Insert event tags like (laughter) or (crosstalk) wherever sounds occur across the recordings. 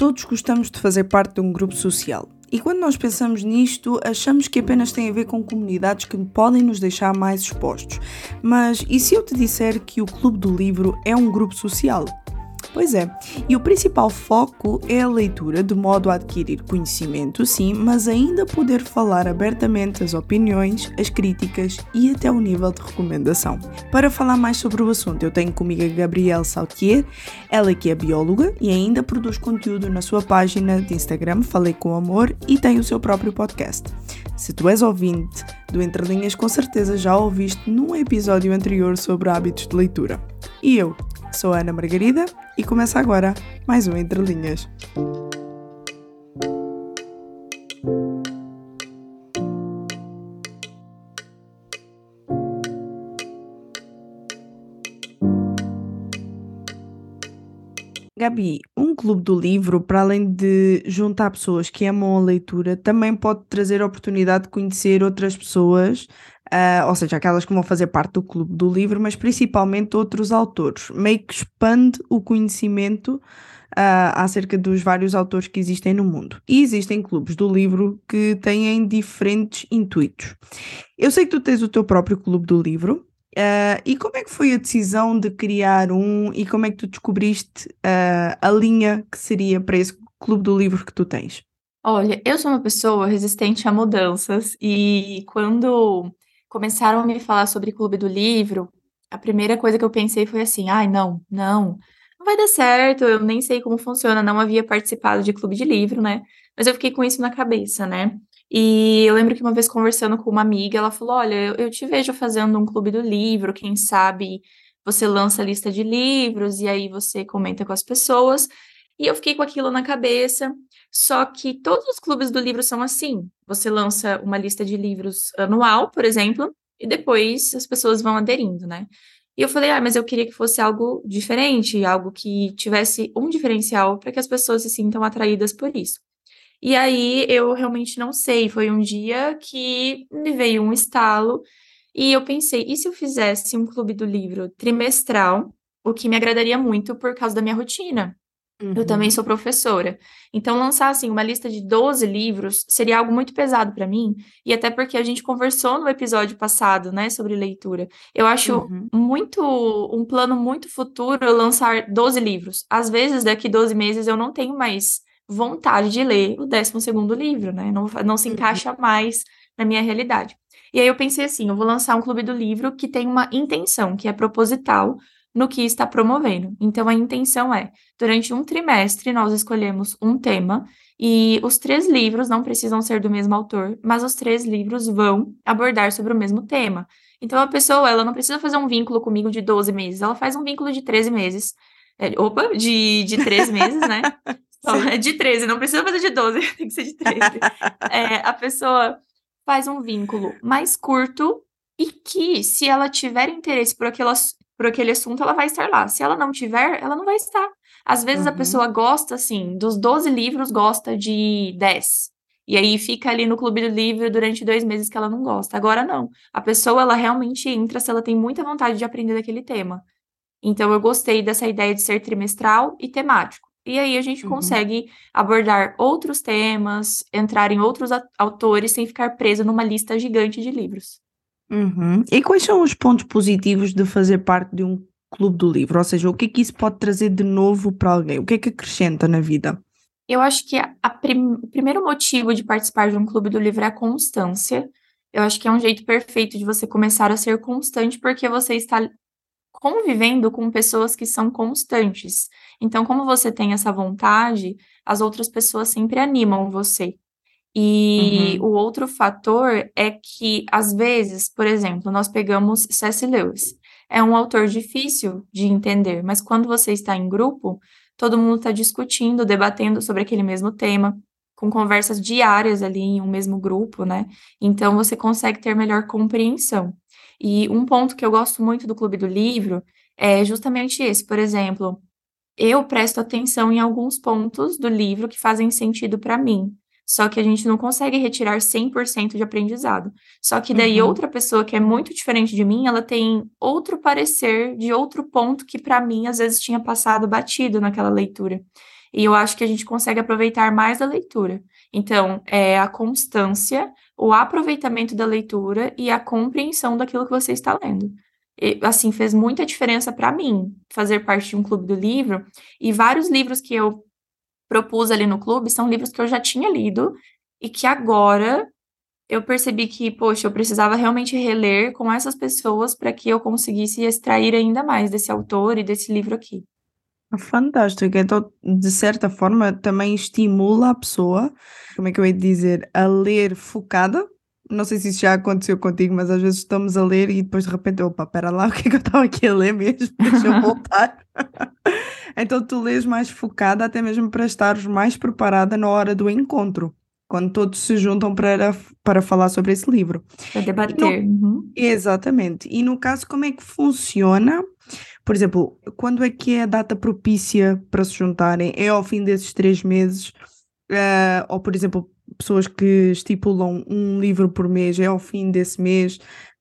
Todos gostamos de fazer parte de um grupo social. E quando nós pensamos nisto, achamos que apenas tem a ver com comunidades que podem nos deixar mais expostos. Mas e se eu te disser que o Clube do Livro é um grupo social? Pois é, e o principal foco é a leitura, de modo a adquirir conhecimento, sim, mas ainda poder falar abertamente as opiniões, as críticas e até o nível de recomendação. Para falar mais sobre o assunto, eu tenho comigo a Gabrielle Saltier, ela que é bióloga e ainda produz conteúdo na sua página de Instagram Falei com Amor e tem o seu próprio podcast. Se tu és ouvinte do Entre Linhas, com certeza já ouviste num episódio anterior sobre hábitos de leitura. E eu, Sou a Ana Margarida e começa agora mais um Entre Linhas. Gabi, um clube do livro, para além de juntar pessoas que amam a leitura, também pode trazer a oportunidade de conhecer outras pessoas Uh, ou seja, aquelas que vão fazer parte do clube do livro, mas principalmente outros autores. Meio que expande o conhecimento uh, acerca dos vários autores que existem no mundo. E existem clubes do livro que têm diferentes intuitos. Eu sei que tu tens o teu próprio clube do livro. Uh, e como é que foi a decisão de criar um e como é que tu descobriste a linha que seria para esse clube do livro que tu tens? Olha, eu sou uma pessoa resistente a mudanças e quando começaram a me falar sobre Clube do Livro, a primeira coisa que eu pensei foi assim: ai, não, não, não vai dar certo, eu nem sei como funciona, não havia participado de Clube de Livro, né? Mas eu fiquei com isso na cabeça, né? E eu lembro que uma vez conversando com uma amiga, ela falou: Olha, eu, eu te vejo fazendo um clube do livro, quem sabe você lança a lista de livros e aí você comenta com as pessoas. E eu fiquei com aquilo na cabeça. Só que todos os clubes do livro são assim. Você lança uma lista de livros anual, por exemplo, e depois as pessoas vão aderindo, né? E eu falei, ah, mas eu queria que fosse algo diferente, algo que tivesse um diferencial para que as pessoas se sintam atraídas por isso. E aí eu realmente não sei, foi um dia que me veio um estalo e eu pensei, e se eu fizesse um clube do livro trimestral, o que me agradaria muito por causa da minha rotina? Uhum. Eu também uhum. sou professora. Então, lançar assim uma lista de 12 livros seria algo muito pesado para mim, e até porque a gente conversou no episódio passado, né, sobre leitura. Eu acho uhum. muito um plano muito futuro lançar 12 livros. Às vezes, daqui 12 meses eu não tenho mais vontade de ler o 12 segundo livro, né? Não, não se uhum. encaixa mais na minha realidade. E aí eu pensei assim, eu vou lançar um clube do livro que tem uma intenção, que é proposital, no que está promovendo. Então, a intenção é, durante um trimestre, nós escolhemos um tema e os três livros não precisam ser do mesmo autor, mas os três livros vão abordar sobre o mesmo tema. Então, a pessoa, ela não precisa fazer um vínculo comigo de 12 meses, ela faz um vínculo de 13 meses. É, opa, de, de 3 meses, né? (laughs) é de 13, não precisa fazer de 12, (laughs) tem que ser de 13. É, a pessoa faz um vínculo mais curto e que, se ela tiver interesse por aquelas por aquele assunto, ela vai estar lá. Se ela não tiver, ela não vai estar. Às vezes uhum. a pessoa gosta, assim, dos 12 livros, gosta de 10. E aí fica ali no clube do livro durante dois meses que ela não gosta. Agora não. A pessoa, ela realmente entra se ela tem muita vontade de aprender daquele tema. Então, eu gostei dessa ideia de ser trimestral e temático. E aí a gente uhum. consegue abordar outros temas, entrar em outros autores sem ficar preso numa lista gigante de livros. Uhum. E quais são os pontos positivos de fazer parte de um clube do livro? Ou seja, o que é que isso pode trazer de novo para alguém? O que é que acrescenta na vida? Eu acho que prim, o primeiro motivo de participar de um clube do livro é a constância. Eu acho que é um jeito perfeito de você começar a ser constante, porque você está convivendo com pessoas que são constantes. Então, como você tem essa vontade, as outras pessoas sempre animam você. E uhum. o outro fator é que, às vezes, por exemplo, nós pegamos C.S. Lewis. É um autor difícil de entender, mas quando você está em grupo, todo mundo está discutindo, debatendo sobre aquele mesmo tema, com conversas diárias ali em um mesmo grupo, né? Então você consegue ter melhor compreensão. E um ponto que eu gosto muito do Clube do Livro é justamente esse, por exemplo, eu presto atenção em alguns pontos do livro que fazem sentido para mim. Só que a gente não consegue retirar 100% de aprendizado. Só que daí uhum. outra pessoa que é muito diferente de mim, ela tem outro parecer de outro ponto que para mim às vezes tinha passado batido naquela leitura. E eu acho que a gente consegue aproveitar mais a leitura. Então, é a constância, o aproveitamento da leitura e a compreensão daquilo que você está lendo. E, assim, fez muita diferença para mim fazer parte de um clube do livro. E vários livros que eu propus ali no clube são livros que eu já tinha lido e que agora eu percebi que, poxa, eu precisava realmente reler com essas pessoas para que eu conseguisse extrair ainda mais desse autor e desse livro aqui. Fantástico. Então, de certa forma, também estimula a pessoa, como é que eu ia dizer, a ler focada. Não sei se isso já aconteceu contigo, mas às vezes estamos a ler e depois de repente, opa, pera lá, (laughs) o que é que eu estava aqui a ler mesmo? Deixa eu (laughs) voltar. Então, tu lês mais focada, até mesmo para estares mais preparada na hora do encontro quando todos se juntam para, para falar sobre esse livro. Para debater. No, uhum. Exatamente. E no caso, como é que funciona? Por exemplo, quando é que é a data propícia para se juntarem? É ao fim desses três meses? Uh, ou, por exemplo, pessoas que estipulam um livro por mês, é ao fim desse mês?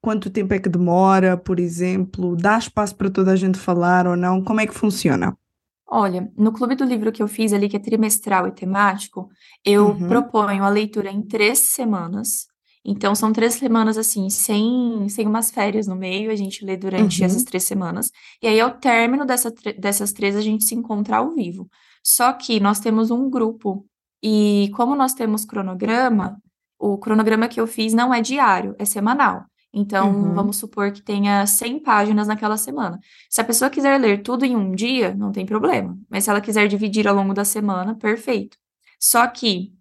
Quanto tempo é que demora, por exemplo? Dá espaço para toda a gente falar ou não? Como é que funciona? Olha, no clube do livro que eu fiz ali, que é trimestral e temático, eu uhum. proponho a leitura em três semanas. Então, são três semanas, assim, sem, sem umas férias no meio, a gente lê durante uhum. essas três semanas. E aí, ao término dessa, dessas três, a gente se encontra ao vivo. Só que nós temos um grupo, e como nós temos cronograma, o cronograma que eu fiz não é diário, é semanal. Então, uhum. vamos supor que tenha 100 páginas naquela semana. Se a pessoa quiser ler tudo em um dia, não tem problema. Mas se ela quiser dividir ao longo da semana, perfeito. Só que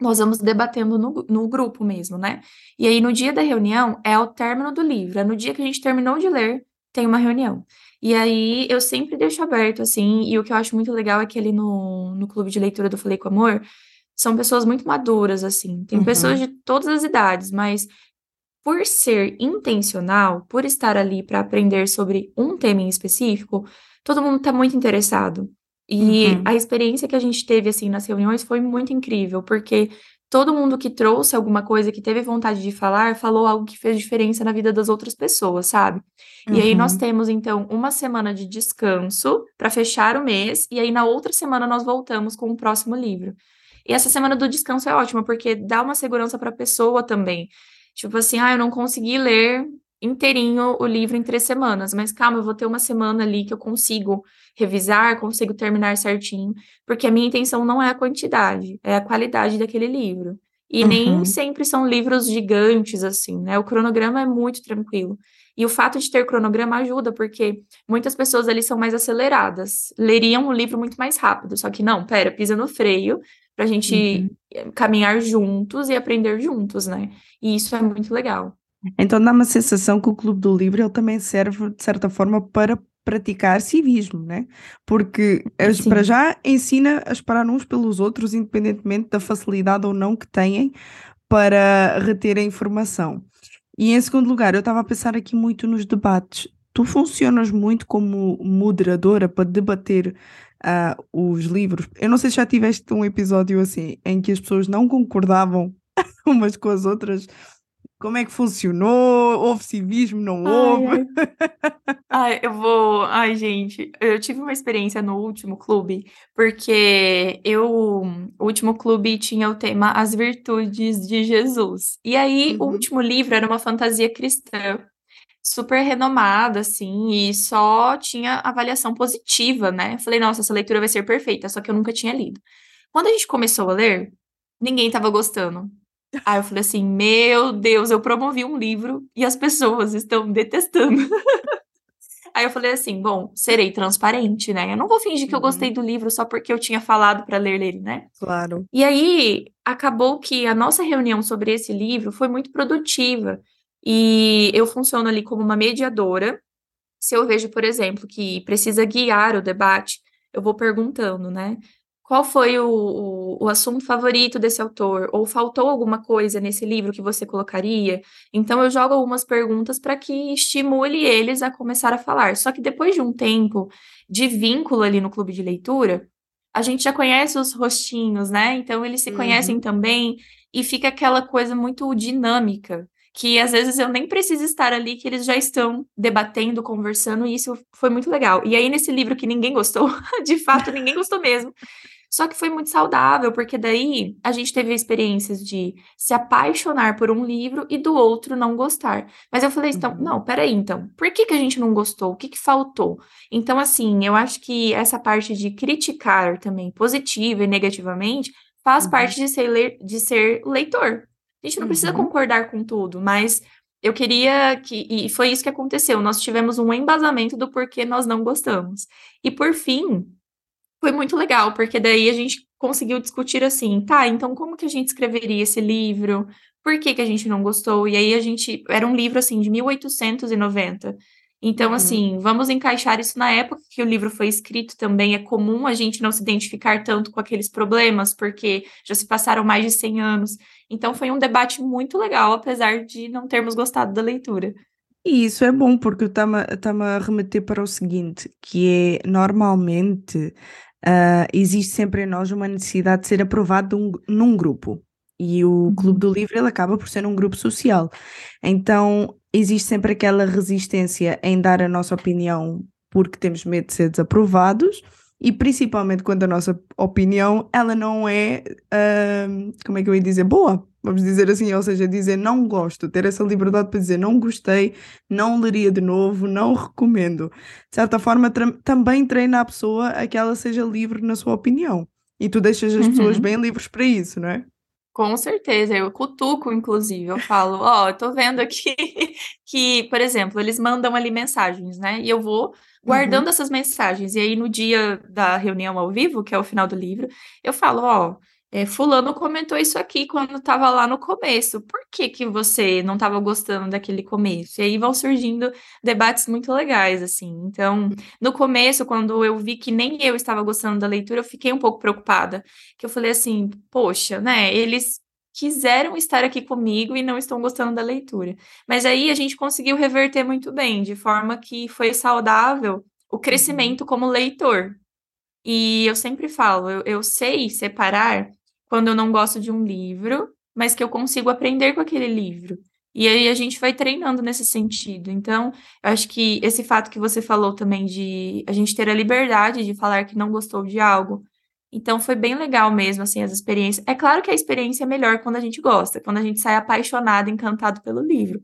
nós vamos debatendo no, no grupo mesmo, né? E aí, no dia da reunião, é ao término do livro. É no dia que a gente terminou de ler, tem uma reunião. E aí, eu sempre deixo aberto, assim, e o que eu acho muito legal é que ali no, no clube de leitura do Falei com Amor, são pessoas muito maduras, assim. Tem uhum. pessoas de todas as idades, mas por ser intencional, por estar ali para aprender sobre um tema em específico, todo mundo está muito interessado. E uhum. a experiência que a gente teve assim nas reuniões foi muito incrível, porque todo mundo que trouxe alguma coisa, que teve vontade de falar, falou algo que fez diferença na vida das outras pessoas, sabe? Uhum. E aí nós uhum. temos então uma semana de descanso para fechar o mês, e aí na outra semana nós voltamos com o próximo livro. E essa semana do descanso é ótima, porque dá uma segurança para a pessoa também. Tipo assim, ah, eu não consegui ler inteirinho o livro em três semanas, mas calma, eu vou ter uma semana ali que eu consigo revisar, consigo terminar certinho, porque a minha intenção não é a quantidade, é a qualidade daquele livro. E uhum. nem sempre são livros gigantes, assim, né? O cronograma é muito tranquilo. E o fato de ter cronograma ajuda, porque muitas pessoas ali são mais aceleradas, leriam o livro muito mais rápido. Só que não, pera, pisa no freio, para a gente uhum. caminhar juntos e aprender juntos, né? E isso é muito legal. Então dá uma sensação que o Clube do Livro ele também serve, de certa forma, para praticar civismo, né? Porque Sim. para já ensina a esperar uns pelos outros, independentemente da facilidade ou não que têm para reter a informação. E em segundo lugar, eu estava a pensar aqui muito nos debates. Tu funcionas muito como moderadora para debater uh, os livros. Eu não sei se já tiveste um episódio assim em que as pessoas não concordavam (laughs) umas com as outras. Como é que funcionou? Houve civismo? Não houve? Ai, (laughs) ai. eu vou. Ai, gente, eu tive uma experiência no último clube, porque eu. O último clube tinha o tema As Virtudes de Jesus. E aí, uhum. o último livro era uma fantasia cristã super renomada, assim, e só tinha avaliação positiva, né? Falei, nossa, essa leitura vai ser perfeita, só que eu nunca tinha lido. Quando a gente começou a ler, ninguém estava gostando. Aí eu falei assim, meu Deus, eu promovi um livro e as pessoas estão detestando. (laughs) Aí eu falei assim, bom, serei transparente, né? Eu não vou fingir que eu gostei uhum. do livro só porque eu tinha falado para ler ele, né? Claro. E aí acabou que a nossa reunião sobre esse livro foi muito produtiva. E eu funciono ali como uma mediadora. Se eu vejo, por exemplo, que precisa guiar o debate, eu vou perguntando, né? Qual foi o, o, o, assunto favorito desse autor? Ou faltou alguma coisa nesse livro que você colocaria? Então, eu jogo algumas perguntas para que estimule eles a começar a falar. Só que depois de um tempo de vínculo ali no clube de leitura, a gente já conhece os rostinhos, né? Então, eles se uhum. conhecem também e fica aquela coisa muito dinâmica que às vezes eu nem preciso estar ali, que eles já estão debatendo, conversando, e isso foi muito legal. E aí, nesse livro que ninguém gostou, (laughs) de fato, ninguém gostou mesmo. Só que foi muito saudável, porque daí a gente teve experiências de se apaixonar por um livro e do outro não gostar. Mas eu falei, então, uhum. não, peraí, então, por que, que a gente não gostou? O que, que faltou? Então, assim, eu acho que essa parte de criticar também, positiva e negativamente, faz uhum. parte de ser, le de ser leitor. A gente não uhum. precisa concordar com tudo, mas eu queria que. E foi isso que aconteceu. Nós tivemos um embasamento do porquê nós não gostamos. E por fim, foi muito legal, porque daí a gente conseguiu discutir assim, tá, então como que a gente escreveria esse livro? Por que, que a gente não gostou? E aí a gente. Era um livro assim de 1890. Então, uhum. assim, vamos encaixar isso na época que o livro foi escrito também. É comum a gente não se identificar tanto com aqueles problemas, porque já se passaram mais de 100 anos. Então, foi um debate muito legal, apesar de não termos gostado da leitura. E isso é bom, porque está-me a remeter para o seguinte, que é, normalmente, uh, existe sempre em nós uma necessidade de ser aprovado um, num grupo. E o uhum. Clube do Livro ele acaba por ser um grupo social. Então existe sempre aquela resistência em dar a nossa opinião porque temos medo de ser desaprovados e principalmente quando a nossa opinião ela não é, uh, como é que eu ia dizer, boa, vamos dizer assim, ou seja, dizer não gosto, ter essa liberdade para dizer não gostei, não leria de novo, não recomendo. De certa forma, também treina a pessoa a que ela seja livre na sua opinião. E tu deixas as uhum. pessoas bem livres para isso, não é? Com certeza, eu cutuco, inclusive, eu falo, ó, oh, eu tô vendo aqui (laughs) que, por exemplo, eles mandam ali mensagens, né? E eu vou guardando uhum. essas mensagens. E aí, no dia da reunião ao vivo, que é o final do livro, eu falo, ó, é, fulano comentou isso aqui quando estava lá no começo. Por que, que você não estava gostando daquele começo? E aí vão surgindo debates muito legais, assim. Então, no começo, quando eu vi que nem eu estava gostando da leitura, eu fiquei um pouco preocupada. Que eu falei assim, poxa, né? Eles quiseram estar aqui comigo e não estão gostando da leitura. Mas aí a gente conseguiu reverter muito bem, de forma que foi saudável o uhum. crescimento como leitor. E eu sempre falo, eu, eu sei separar quando eu não gosto de um livro, mas que eu consigo aprender com aquele livro. E aí a gente vai treinando nesse sentido. Então, eu acho que esse fato que você falou também de a gente ter a liberdade de falar que não gostou de algo. Então, foi bem legal mesmo, assim, as experiências. É claro que a experiência é melhor quando a gente gosta, quando a gente sai apaixonado, encantado pelo livro.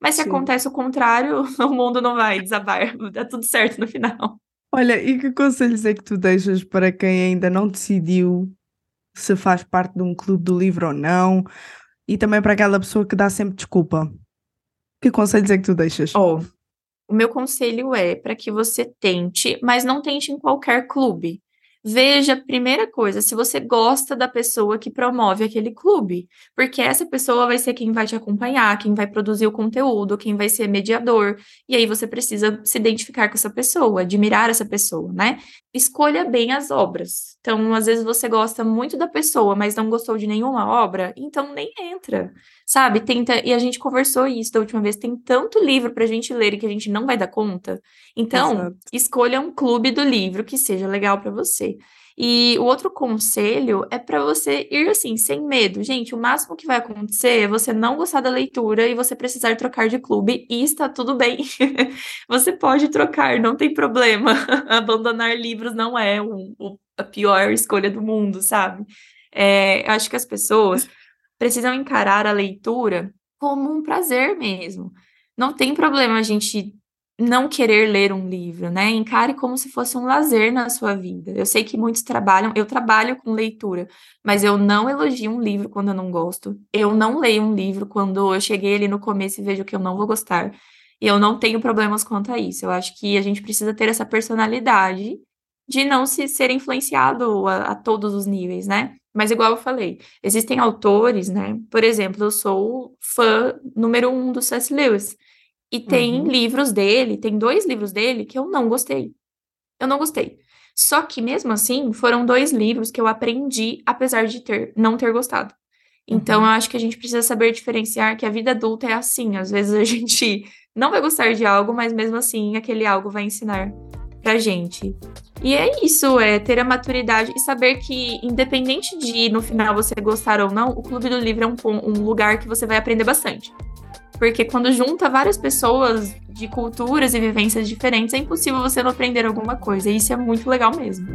Mas se Sim. acontece o contrário, (laughs) o mundo não vai desabar, (laughs) dá tudo certo no final. Olha, e que conselhos é que tu deixas para quem ainda não decidiu se faz parte de um clube do livro ou não, e também para aquela pessoa que dá sempre desculpa. Que conselhos é que tu deixas? Oh, o meu conselho é para que você tente, mas não tente em qualquer clube. Veja, primeira coisa, se você gosta da pessoa que promove aquele clube, porque essa pessoa vai ser quem vai te acompanhar, quem vai produzir o conteúdo, quem vai ser mediador, e aí você precisa se identificar com essa pessoa, admirar essa pessoa, né? Escolha bem as obras. Então, às vezes você gosta muito da pessoa, mas não gostou de nenhuma obra, então nem entra sabe? Tenta, e a gente conversou isso da última vez, tem tanto livro pra gente ler e que a gente não vai dar conta. Então, Exato. escolha um clube do livro que seja legal para você. E o outro conselho é para você ir assim, sem medo. Gente, o máximo que vai acontecer é você não gostar da leitura e você precisar trocar de clube e está tudo bem. (laughs) você pode trocar, não tem problema. (laughs) Abandonar livros não é um, a pior escolha do mundo, sabe? É, acho que as pessoas precisam encarar a leitura como um prazer mesmo. Não tem problema a gente não querer ler um livro, né? Encare como se fosse um lazer na sua vida. Eu sei que muitos trabalham, eu trabalho com leitura, mas eu não elogio um livro quando eu não gosto. Eu não leio um livro quando eu cheguei ali no começo e vejo que eu não vou gostar. E eu não tenho problemas quanto a isso. Eu acho que a gente precisa ter essa personalidade de não se ser influenciado a, a todos os níveis, né? Mas, igual eu falei, existem autores, né? Por exemplo, eu sou fã número um do C.S. Lewis. E tem uhum. livros dele, tem dois livros dele que eu não gostei. Eu não gostei. Só que, mesmo assim, foram dois livros que eu aprendi, apesar de ter não ter gostado. Então, uhum. eu acho que a gente precisa saber diferenciar que a vida adulta é assim. Às vezes a (laughs) gente não vai gostar de algo, mas mesmo assim aquele algo vai ensinar pra gente. E é isso, é ter a maturidade e saber que, independente de no final você gostar ou não, o Clube do Livro é um, um lugar que você vai aprender bastante. Porque quando junta várias pessoas de culturas e vivências diferentes, é impossível você não aprender alguma coisa. E isso é muito legal mesmo.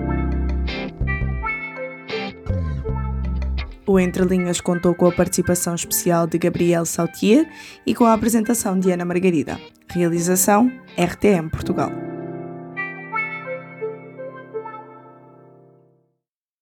O Entre Linhas contou com a participação especial de Gabriel Sautier e com a apresentação de Ana Margarida. Realização RTM Portugal.